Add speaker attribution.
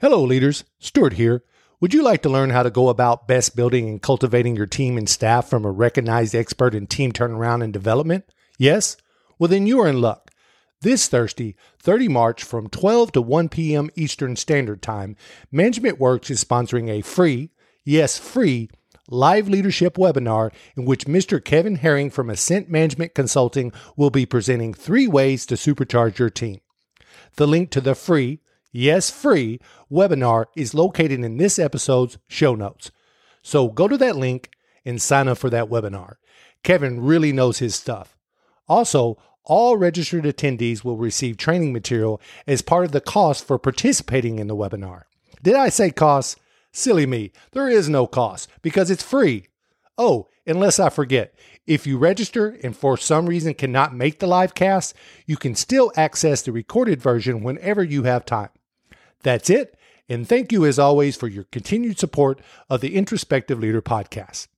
Speaker 1: Hello, leaders. Stuart here. Would you like to learn how to go about best building and cultivating your team and staff from a recognized expert in team turnaround and development? Yes? Well, then you are in luck. This Thursday, 30 March from 12 to 1 p.m. Eastern Standard Time, Management Works is sponsoring a free, yes, free, live leadership webinar in which Mr. Kevin Herring from Ascent Management Consulting will be presenting three ways to supercharge your team. The link to the free, yes, free webinar is located in this episode's show notes. So go to that link and sign up for that webinar. Kevin really knows his stuff. Also, all registered attendees will receive training material as part of the cost for participating in the webinar. Did I say cost? Silly me. There is no cost because it's free. Oh, unless I forget, if you register and for some reason cannot make the live cast, you can still access the recorded version whenever you have time. That's it. And thank you as always for your continued support of the Introspective Leader podcast.